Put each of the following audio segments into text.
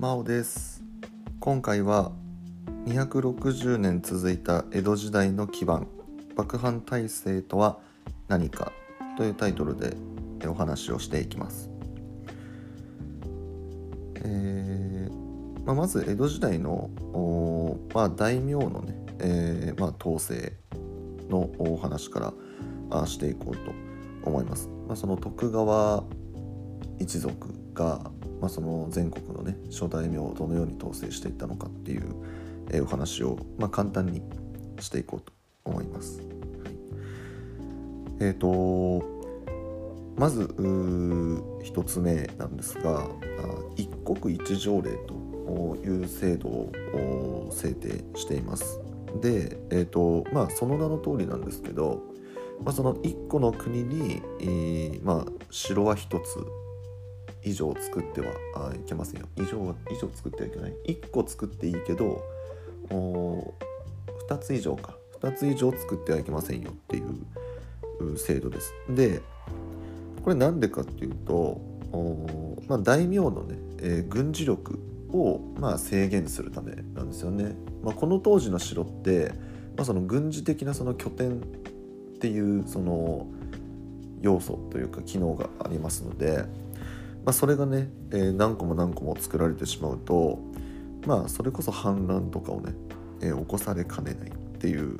真央です。今回は260年続いた江戸時代の基盤幕藩体制とは何かというタイトルでお話をしていきます、えーまあ、まず江戸時代の、まあ、大名のね、えーまあ、統制のお話からしていこうと思います、まあ、その徳川一族が、まあ、その全国のね諸大名をどのように統制していったのかっていう、えー、お話を、まあ、簡単にしていこうと思います。えっ、ー、とまず1つ目なんですが一国一条例という制度を制定しています。で、えーとまあ、その名の通りなんですけど、まあ、その1個の国に、えーまあ、城は1つ以上作ってはいけませんよ。以上は以上作ってはいけない。1個作っていいけどお2つ以上か。2つ以上作ってはいけませんよ。っていう制度です。でこれなんでかっていうとお、まあ、大名のね、えー、軍事力を、まあ、制限するためなんですよね、まあ、この当時の城って、まあ、その軍事的なその拠点っていうその要素というか機能がありますのでまあ、それがね、えー、何個も何個も作られてしまうとまあそれこそ反乱とかをね、えー、起こされかねないっていう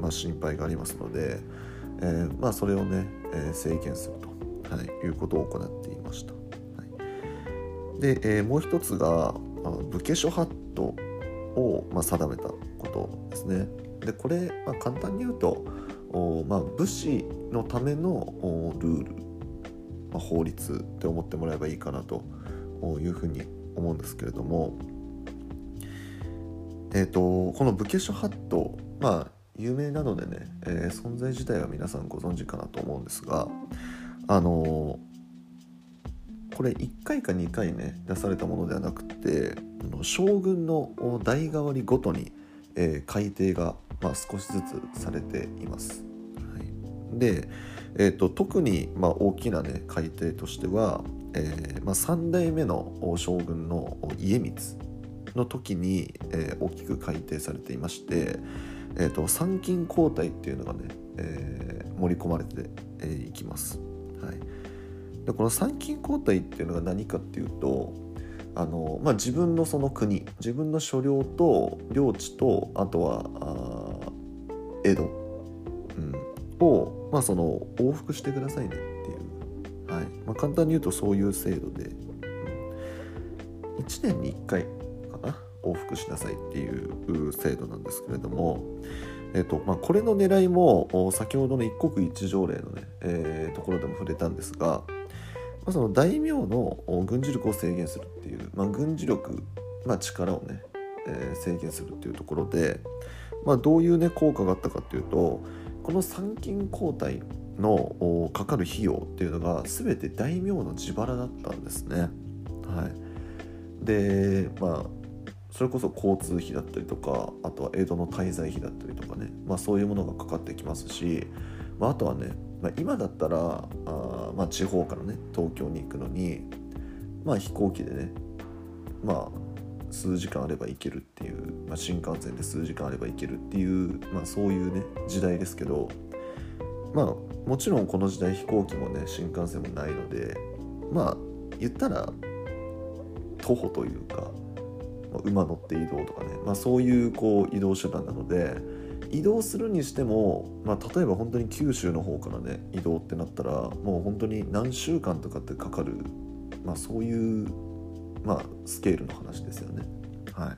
まあ、心配がありますので、えー、まあ、それをね、え制限すると、はい、いうことを行っていました。はい、で、えもう一つが武家諸法度を、まあ、定めたことですね。でこれ、まあ、簡単に言うとお、まあ、武士のためのルールまあ、法律って思ってもらえばいいかなというふうに思うんですけれども、えーと、この武家諸法度まあ有名なのでね、えー、存在自体は皆さんご存知かなと思うんですがあのー、これ1回か2回ね出されたものではなくて将軍の代替わりごとに、えー、改定が、まあ、少しずつされています。でえーと、特にまあ大きな、ね、改定としては、えーまあ、3代目の将軍の家光の時に、えー、大きく改定されていまして、えーと、参勤交代っていうのがね、えー、盛り込まれてい、えー、きます。はい、でこの参勤交代っていうのが何かっていうとあの、まあ、自分のその国自分の所領と領地とあとはあ江戸、うん、を、まあ、その往復してくださいねっていう、はい。まあ、簡単に言うとそういう制度で、うん、1年に1回かな？往復しなさいっていう制度なんですけれども、えーとまあ、これの狙いも先ほどの一国一条例のね、えー、ところでも触れたんですが、まあ、その大名の軍事力を制限するっていう、まあ、軍事力、まあ、力をね、えー、制限するっていうところで、まあ、どういうね効果があったかっていうとこの参勤交代のかかる費用っていうのが全て大名の自腹だったんですね。はい、でまあそれこそ交通費だったりとかあとは江戸の滞在費だったりとかね、まあ、そういうものがかかってきますし、まあ、あとはね、まあ、今だったらあ、まあ、地方からね東京に行くのに、まあ、飛行機でねまあ数時間あれば行けるっていう、まあ、新幹線で数時間あれば行けるっていう、まあ、そういうね時代ですけどまあもちろんこの時代飛行機もね新幹線もないのでまあ言ったら徒歩というか、まあ、馬乗って移動とかね、まあ、そういうこう移動手段なので移動するにしても、まあ、例えば本当に九州の方からね移動ってなったらもう本当に何週間とかってかかる、まあ、そういうまあ、スケールの話ですよね。は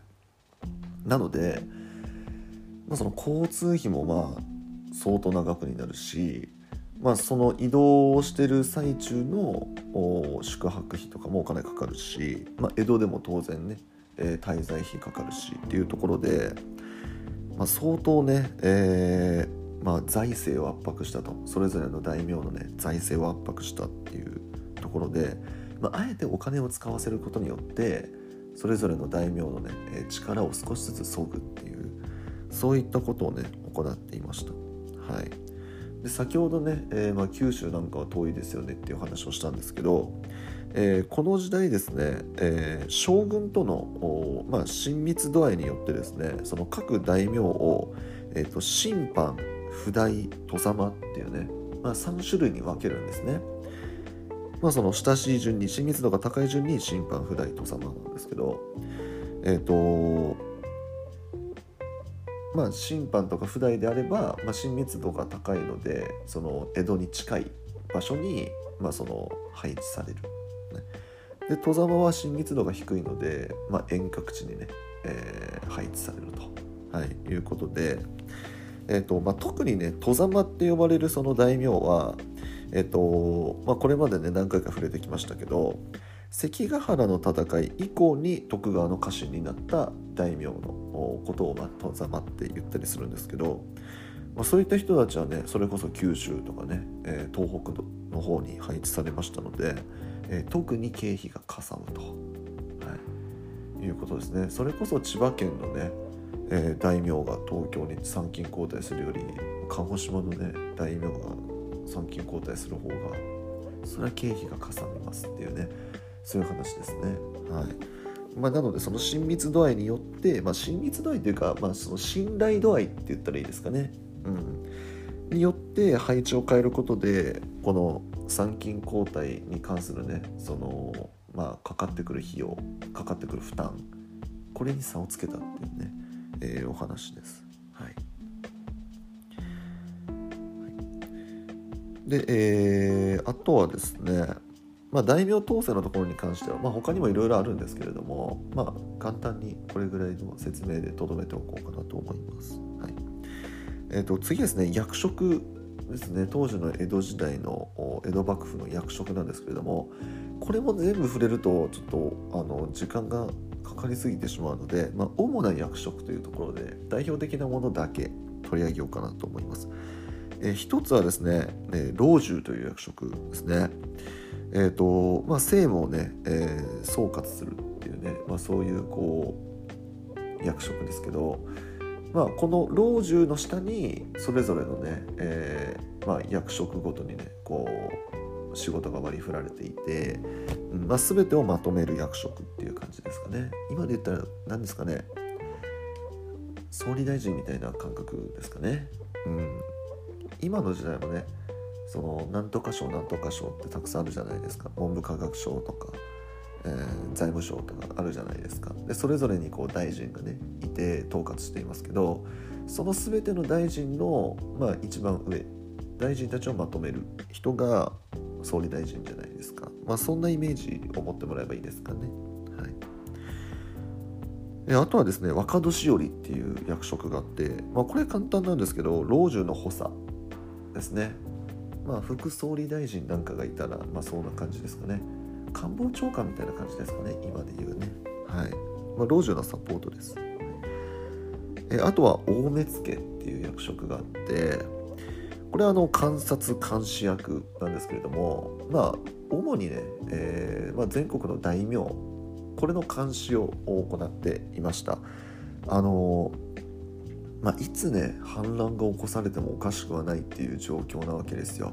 い、なので、まあ、その交通費もまあ相当な額になるし、まあ、その移動をしてる最中の宿泊費とかもお金かかるし、まあ、江戸でも当然ね、えー、滞在費かかるしっていうところで、まあ、相当ね、えーまあ、財政を圧迫したとそれぞれの大名のね財政を圧迫したっていうところで。まあ、あえてお金を使わせることによってそれぞれの大名のね、力を少しずつ削ぐっていうそういったことをね行っていました。はいで先ほどね、えー、まあ、九州なんかは遠いですよねっていう話をしたんですけど、えー、この時代ですね、えー、将軍との、まあ、親密度合いによってですねその各大名を、えーと、審判不代戸様っていうね、まあ、3種類に分けるんですね。まあ、その親しい順に親密度が高い順に審判不代戸様なんですけどえっ、ー、とまあ審判とか不代であれば、まあ、親密度が高いのでその江戸に近い場所に、まあ、その配置される。で戸様は親密度が低いので、まあ、遠隔地にね、えー、配置されると、はい、いうことで、えーとまあ、特にね戸様って呼ばれるその大名は、えーとまあ、これまでね何回か触れてきましたけど関ヶ原の戦い以降に徳川の家臣になった大名のことを、まあ、戸様って言ったりするんですけど、まあ、そういった人たちはねそれこそ九州とかね、えー、東北の方に配置されましたので、えー、特に経費がかさむと、はい、いうことですね。それこそ千葉県のね、えー、大名が東京に参勤交代するより鹿児島のね大名が参勤交代する方がそれは経費がかさみますっていうねそういう話ですね。はい。まあ、なのでその親密度合いによって、まあ、親密度合いというか、まあ、その信頼度合いって言ったらいいですかね、うん、によって配置を変えることでこの参勤交代に関するねそのまあかかってくる費用かかってくる負担これに差をつけたっていうね、えー、お話です。で、えー、あとはですねまあ、大名統制のところに関しては、まあ、他にもいろいろあるんですけれども、まあ、簡単にこれぐらいの説明でとどめておこうかなと思います。はいえー、と次ですね役職ですね当時の江戸時代の江戸幕府の役職なんですけれどもこれも全部触れるとちょっとあの時間がかかりすぎてしまうので、まあ、主な役職というところで代表的なものだけ取り上げようかなと思います。えー、一つはですね、え、老中という役職ですね。えーとまあ、政務をね、えー、総括するっていうね、まあ、そういうこう役職ですけどまあ、この老中の下にそれぞれのね、えーまあ、役職ごとにねこう仕事が割り振られていて、まあ、全てをまとめる役職っていう感じですかね。今で言ったら何ですかね。総理大臣みたいな感覚ですかね、今の時代もねそのなんとか省なんとか省ってたくさんあるじゃないですか。文部科学省とかえー、財務省とかあるじゃないですか。でそれぞれにこう大臣がねいて統括していますけどその全ての大臣の、まあ、一番上大臣たちをまとめる人が総理大臣じゃないですか、まあ、そんなイメージを持ってもらえばいいですかね。はい、あとはですね若年寄っていう役職があって、まあ、これ簡単なんですけど老中の補佐。ですね。まあ、副総理大臣なんかがいたら、まあ、そんな感じですかね。官房長官みたいな感じですかね今で言うねはい、まあ、老中のサポートですえあとは大目付っていう役職があってこれはあの観察監視役なんですけれどもまあ主にね、えーまあ、全国の大名これの監視を行っていましたあのまあ、いつね反乱が起こされてもおかしくはないっていう状況なわけですよ。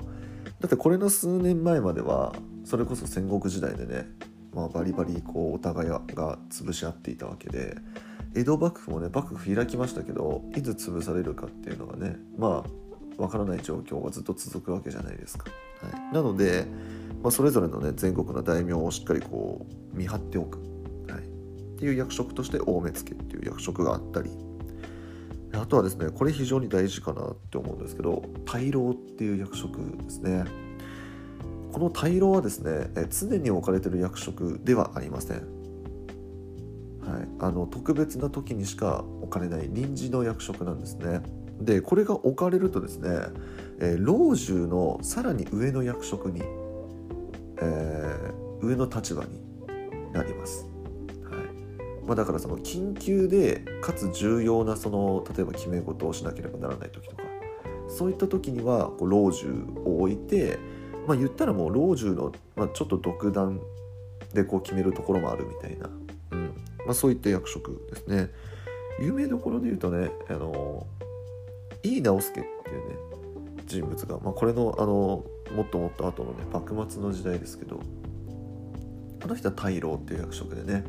だってこれの数年前まではそれこそ戦国時代でね、まあ、バリバリこうお互いが潰し合っていたわけで江戸幕府もね幕府開きましたけどいつ潰されるかっていうのがねまあわからない状況がずっと続くわけじゃないですか。はい、なので、まあ、それぞれのね全国の大名をしっかりこう見張っておく、はい、っていう役職として大目付っていう役職があったりあとはですねこれ非常に大事かなって思うんですけど大老っていう役職ですね。この大老はですね常に置かれてる役職ではありません、はい、あの特別な時にしか置かれない臨時の役職なんですね。でこれが置かれるとですね、え、老中のさらに上の役職に、えー、上の立場になります、まあ、だからその緊急でかつ重要なその例えば決め事をしなければならない時とかそういった時にはこう老中を置いてまあ言ったらもう老中の、まあ、ちょっと独断でこう決めるところもあるみたいな、うん。まあ、そういった役職ですね。有名どころで言うとねあの井伊直弼っていうね人物が、まあ、これのあのもっともっと後のね幕末の時代ですけどあの人は大老っていう役職でね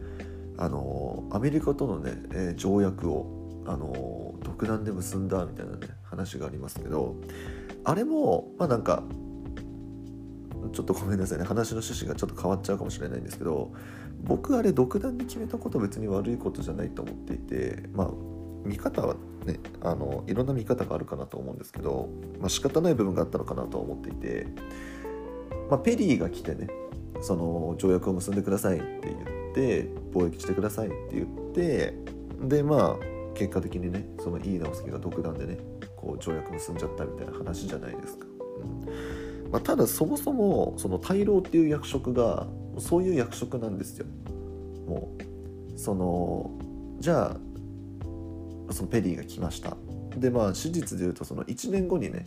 あのアメリカとのね、え、条約をあの独断で結んだみたいなね話がありますけどあれもまあなんかちょっとごめんなさいね話の趣旨がちょっと変わっちゃうかもしれないんですけど僕あれ独断で決めたこと別に悪いことじゃないと思っていてまあ見方はねあのいろんな見方があるかなと思うんですけど、まあ、仕方ない部分があったのかなと思っていて、まあ、ペリーが来てねその条約を結んでくださいって言って貿易してくださいって言ってでまあ結果的にねその井伊直輔が独断でねこう条約結んじゃったみたいな話じゃないですか。うんまあ、ただそもそもその大老っていう役職がそういう役職なんですよ。もうそのじゃあそのペリーが来ましたでまあ史実で言うとその1年後にね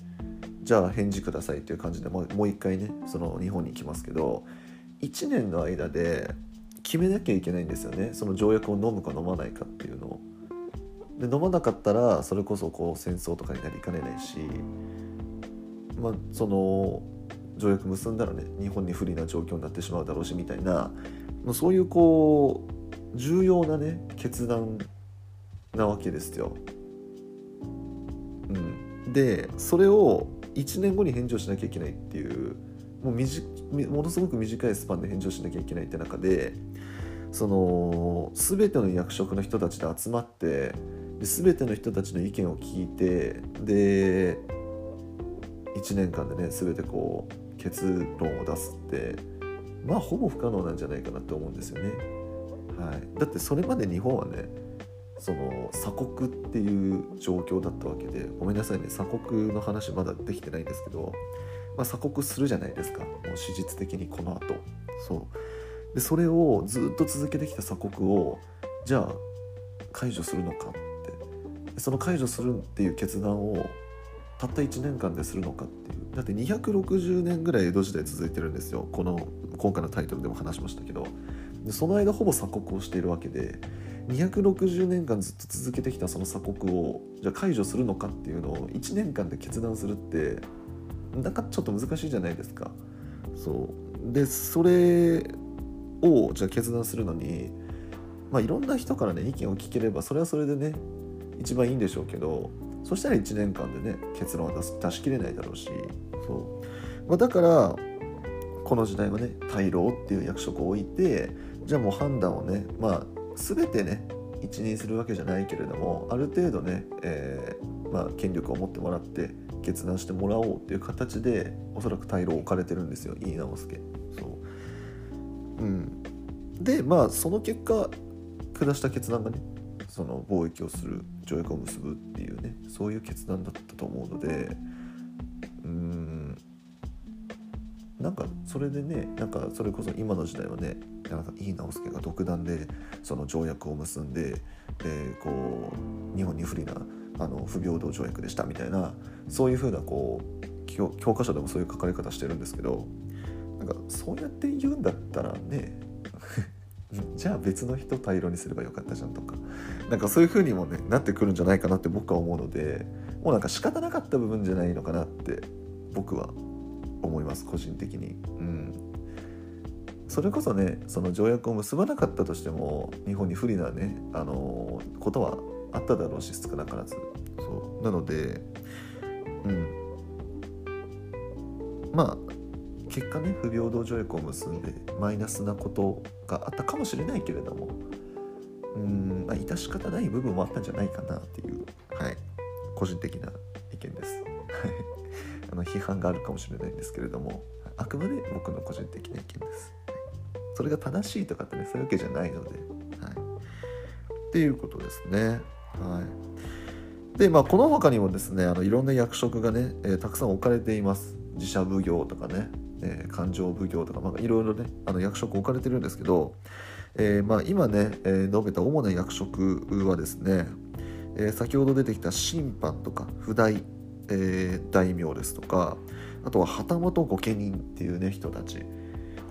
じゃあ返事くださいっていう感じでもう一回ねその日本に行きますけど1年の間で決めなきゃいけないんですよねその条約を飲むか飲まないかっていうのを。で飲まなかったらそれこそこう戦争とかになりかねないしまあその条約結んだらね日本に不利な状況になってしまうだろうしみたいなそういうこう重要なね決断なわけですよ。うん、でそれを1年後に返事をしなきゃいけないっていうもうものすごく短いスパンで返事をしなきゃいけないって中でその全ての役職の人たちで集まってで全ての人たちの意見を聞いてで1年間でね全てこう結論を出すってまあほぼ不可能なんじゃないかなと思うんですよね。はい、だってそれまで日本はねその鎖国っていう状況だったわけでごめんなさいね鎖国の話まだできてないんですけど、まあ、鎖国するじゃないですか。もう史実的にこの後。そう。でそれをずっと続けてきた鎖国をじゃあ解除するのかって。その解除するっていう決断をたった1年間でするのかっていう。だって260年ぐらい江戸時代続いてるんですよ。この今回のタイトルでも話しましたけど。でその間ほぼ鎖国をしているわけで260年間ずっと続けてきたその鎖国をじゃあ解除するのかっていうのを1年間で決断するってなんかちょっと難しいじゃないですか。そう。でそれをじゃあ決断するのに、まあ、いろんな人からね意見を聞ければそれはそれでね一番いいんでしょうけどそしたら1年間でね結論は出す出しきれないだろうし。そう、まあ、だからこの時代はね大老っていう役職を置いてじゃあもう判断をねまあ全てね一任するわけじゃないけれどもある程度ね、えー、まあ、権力を持ってもらって決断してもらおうっていう形でおそらく退路を置かれてるんですよ井伊直弼そう、うん、でまあその結果下した決断がねその貿易をする条約を結ぶっていうねそういう決断だったと思うのでうん。なんかそれでねなんかそれこそ今の時代はねなんか井伊直弼が独断でその条約を結んででこう日本に不利なあの不平等条約でしたみたいなそういうふうなこう教科書でもそういう書かれ方してるんですけどなんかそうやって言うんだったらね じゃあ別の人大量にすればよかったじゃんとかなんかそういう風にもねなってくるんじゃないかなって僕は思うのでもうなんか仕方なかった部分じゃないのかなって僕は思います個人的に。うんそれこそねその条約を結ばなかったとしても日本に不利なねあのことはあっただろうし少なからず。そう。なのでうん。まあ結果ね不平等条約を結んでマイナスなことがあったかもしれないけれどもうん。まあ致し方ない部分もあったんじゃないかなっていうはい。個人的な意見です。あの批判があるかもしれないんですけれどもあくまで僕の個人的な意見です。それが正しいとかってねそういうわけじゃないので、はい、っていうことですね。はい、でまあこの他にもですねあのいろんな役職がね、えー、たくさん置かれています。自社奉行とかね、えー、勘定奉行とか、まあ、いろいろねあの役職置かれてるんですけど、えー、まあ、今ね、えー、述べた主な役職はですね、え先ほど出てきた審判とか不代、え大名ですとかあとは旗本御家人っていうね人たち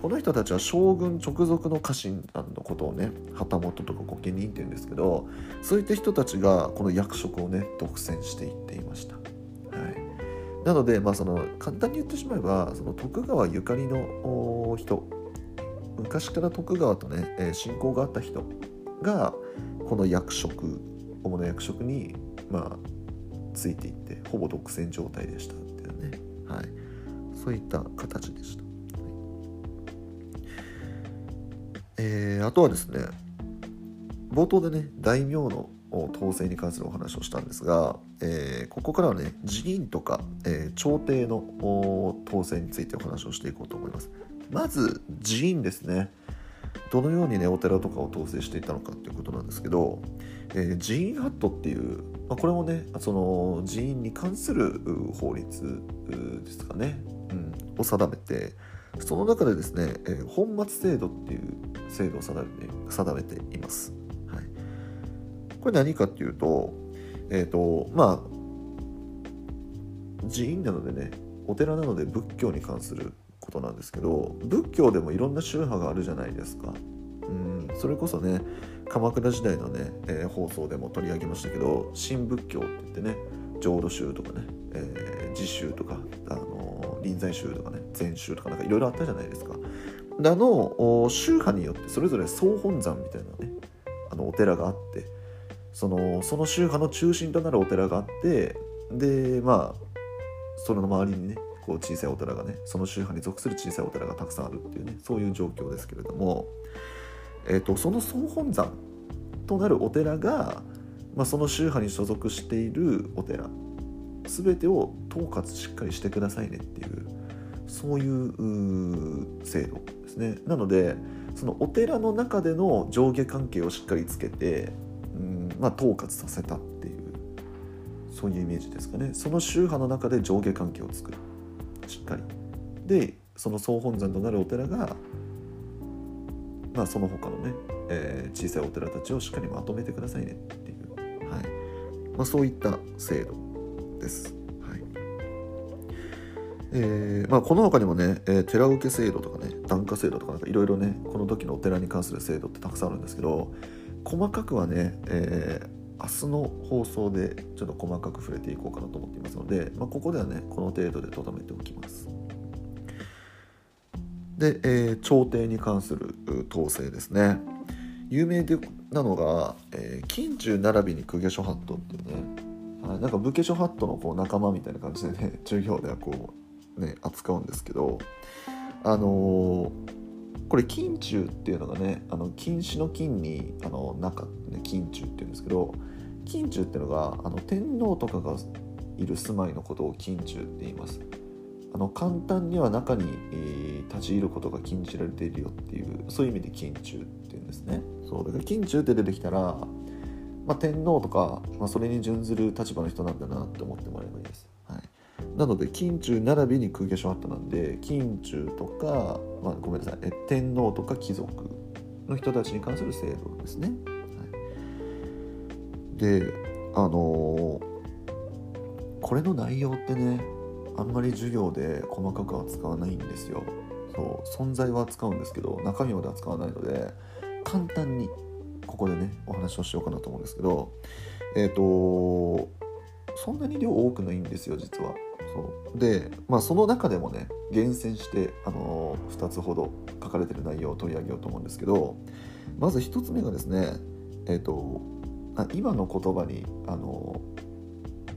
この人たちは将軍直属の家臣団のことをね旗本とか御家人っていうんですけどそういった人たちがこの役職をね独占していっていました、はい。なので、まあ、その簡単に言ってしまえばその徳川ゆかりの人。昔から徳川とね、えー、親交があった人がこの役職主な役職にまあついていってほぼ独占状態でしたっていうね、はい、そういった形でした、えー、あとはですね冒頭でね大名の統制に関するお話をしたんですが、えー、ここからはね寺院とか、えー、朝廷の統制についてお話をしていこうと思います。まず寺院ですね。どのようにねお寺とかを統制していたのかっていうことなんですけど、えー、寺院ハットっていう、まあ、これもねその寺院に関する法律ですかね、うん、を定めてその中でですね、えー、本末制度っていう制度を定め定めています、はい、これ何かっていうとえっ、ー、とまあ寺院なのでねお寺なので仏教に関することなんですけど仏教でもいろんな宗派があるじゃないですか。うんそれこそね鎌倉時代のね、えー、放送でも取り上げましたけど新仏教って言ってね浄土宗とかね、えー、自宗とか、あの臨済宗とかね禅宗とかなんかいろいろあったじゃないですか。あの宗派によってそれぞれ総本山みたいなねあのお寺があってそのその宗派の中心となるお寺があってでまあそれの周りにねこう小さいお寺がねその宗派に属する小さいお寺がたくさんあるっていうねそういう状況ですけれども、えーと、その総本山となるお寺が、まあ、その宗派に所属しているお寺全てを統括しっかりしてくださいねっていうそういう制度ですね。なのでそのお寺の中での上下関係をしっかりつけて、うんまあ、統括させたっていうそういうイメージですかね。その宗派の中で上下関係を作る。しっかり。でその総本山となるお寺がまあその他のね、えー、小さいお寺たちをしっかりまとめてくださいねっていう、はい。まあ、そういった制度。です。はい。えーまあ、この他にもね、えー、寺受け制度とかね檀家制度とかいろいろねこの時のお寺に関する制度ってたくさんあるんですけど細かくはね、えー、明日の放送でちょっと細かく触れていこうかなと思っていますので、まあ、ここではねこの程度でとどめておきます。で、えー、朝廷に関する統制ですね。有名でなのが、えー、近中並びに公家諸法度っていうね、はい、なんか武家諸法度のこう仲間みたいな感じでね 授業ではこうね扱うんですけどあのーこれ近中っていうのがねあの禁止の金にあの中、ね、近中っていうんですけど近中っていうのがあの天皇とかがいる住まいのことを近中って言います。あの簡単には中に、えー、立ち入ることが禁じられているよっていうそういう意味で近中っていうんですね。そうだから近中って出てきたら、まあ、天皇とか、まあ、それに準ずる立場の人なんだなって思ってもらえばいいです、はい、なので近中並びに空下書あったなんで近中とか、まあ、ごめんなさい。天皇とか貴族の人たちに関する制度ですね。はい。であのー、これの内容ってねあんまり授業で細かく扱わないんですよ。そう存在は扱うんですけど中身まで扱わないので簡単にここでねお話をしようかなと思うんですけどえっ、ー、とそんなに量多くないんですよ実は。そう。でまあその中でもね厳選してあの、2つほど書かれてる内容を取り上げようと思うんですけどまず1つ目がですねえっ、ー、とあ今の言葉にあの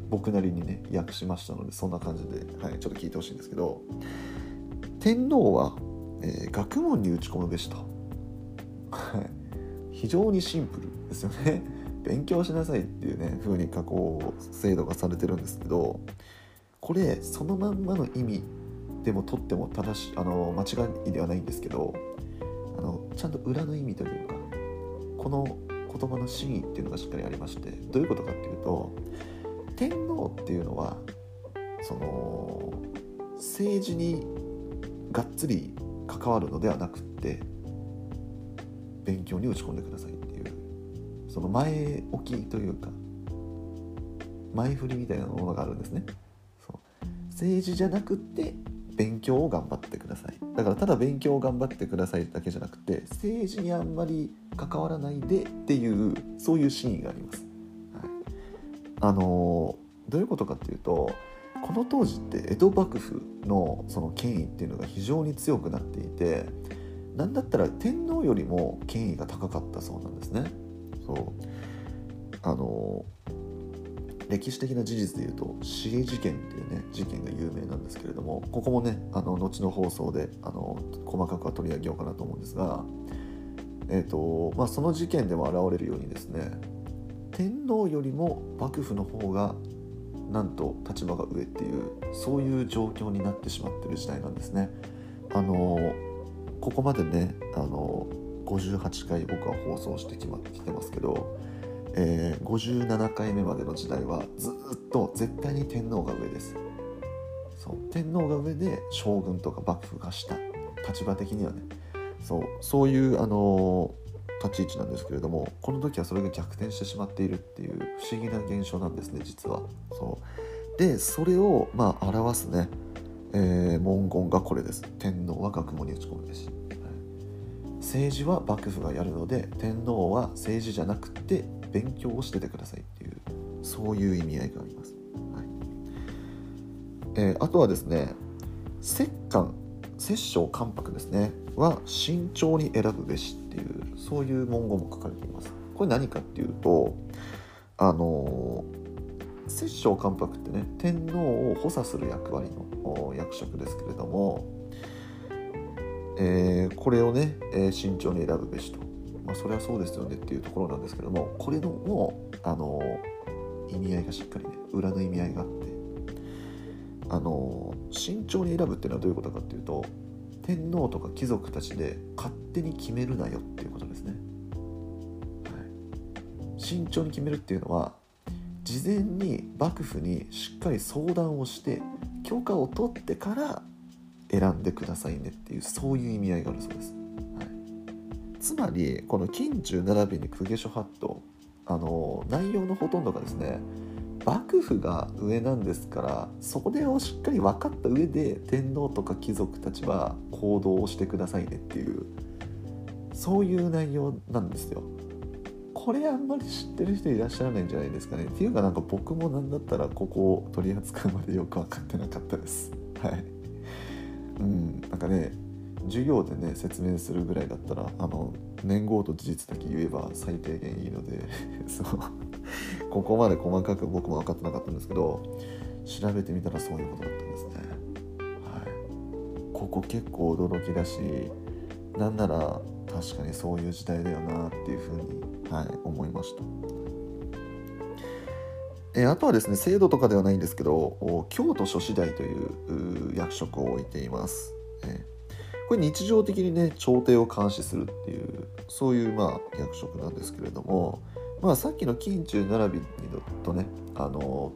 僕なりにね訳しましたのでそんな感じで、はい、ちょっと聞いてほしいんですけど天皇は、えー、学問に打ち込むべしと、非常にシンプルですよね。勉強しなさいっていうね風に加工制度がされてるんですけどこれそのまんまの意味でもとっても正しあの間違いではないんですけどあのちゃんと裏の意味というかこの言葉の真意っていうのがしっかりありましてどういうことかっていうと天皇っていうのはその政治にがっつり関わるのではなくって勉強に打ち込んでくださいっていう。その前置きというか前振りみたいなものがあるんですね。そう。政治じゃなくて勉強を頑張ってください。だからただ勉強を頑張ってくださいだけじゃなくて政治にあんまり関わらないでっていうそういうシーンがあります、はい、あのどういうことかっていうとこの当時って江戸幕府のその権威っていうのが非常に強くなっていて何だったら天皇よりも権威が高かったそうなんですね。そうあの歴史的な事実でいうと市営事件っていうね事件が有名なんですけれどもここもねあの後の放送であの細かくは取り上げようかなと思うんですが、えーとまあ、その事件でも現れるようにですね天皇よりも幕府の方がなんと立場が上っていうそういう状況になってしまってる時代なんですね。あのここまでねあの58回僕は放送してきまきてますけどえー、57回目までの時代はずっと絶対に天皇が上です。そう天皇が上で将軍とか幕府が下。立場的にはね。そうそういうあの、立ち位置なんですけれどもこの時はそれが逆転してしまっているっていう不思議な現象なんですね実は。そう。でそれをまあ表すね、えー、文言がこれです。天皇は学問に打ち込むべし。政治は幕府がやるので天皇は政治じゃなくて勉強をしててくださいっていうそういう意味合いがあります、はい。えー、あとはですね摂関摂政関白ですねは慎重に選ぶべしっていうそういう文言も書かれています。これ何かっていうとあの摂政関白ってね天皇を補佐する役割の役職ですけれども、えー、これをね、え、慎重に選ぶべしと。まあ、それはそうですよねっていうところなんですけどもこれのもあの意味合いがしっかりね裏の意味合いがあってあの慎重に選ぶっていうのはどういうことかっていうと天皇とか貴族たちで勝手に決めるなよっていうことですね、はい、慎重に決めるっていうのは事前に幕府にしっかり相談をして許可を取ってから選んでくださいねっていうそういう意味合いがあるそうですはいつまりこの近中並びに公家諸法度あの内容のほとんどがですね幕府が上なんですからそこでをしっかり分かった上で天皇とか貴族たちは行動をしてくださいねっていうそういう内容なんですよ。これあんまり知ってる人いらっしゃらないんじゃないですかね。っていうかなんか僕もなんだったらここを取り扱うまでよく分かってなかったです。はい。うん、なんかね授業でね説明するぐらいだったらあの年号と事実だけ言えば最低限いいので そうここまで細かく僕も分かってなかったんですけど調べてみたらそういうことだったんですね。はい、ここ結構驚きだしなんなら確かにそういう時代だよなっていうふうに、はい、思いました。えあとはですね制度とかではないんですけど京都諸子代という役職を置いています。えこれ日常的にね朝廷を監視するっていうそういうまあ役職なんですけれども、まあ、さっきの近中並びとねあの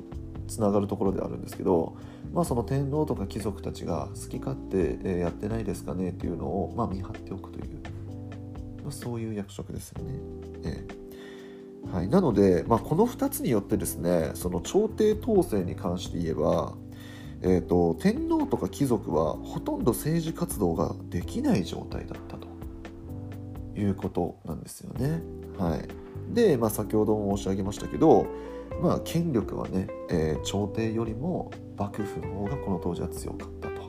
つながるところであるんですけど、まあ、その天皇とか貴族たちが好き勝手やってないですかねっていうのを、まあ、見張っておくという、まあ、そういう役職ですよね。ええはい、なので、まあ、この2つによってですねその朝廷統制に関して言えばえーと、天皇とか貴族はほとんど政治活動ができない状態だったということなんですよね。はい、で、まあ、先ほども申し上げましたけど、まあ、権力はね、えー、朝廷よりも幕府の方がこの当時は強かったと。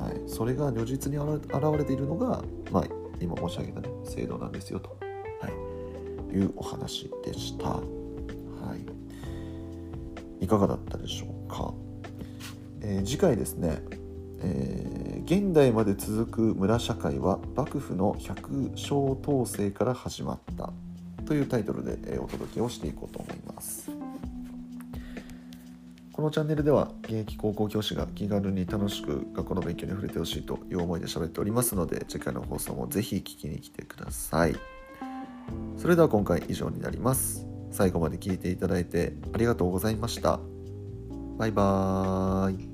はい、それが如実に現れているのが、まあ、今申し上げた、ね、制度なんですよと、はい、いうお話でした。はい、いかがだったでしょうか。えー、次回ですね、えー、現代まで続く村社会は幕府の百姓統制から始まった。というタイトルで、え、お届けをしていこうと思います。このチャンネルでは現役高校教師が気軽に楽しく学校の勉強に触れてほしいという思いで喋っておりますので次回の放送もぜひ聞きに来てください。それでは今回以上になります。最後まで聞いていただいてありがとうございました。バイバーイ。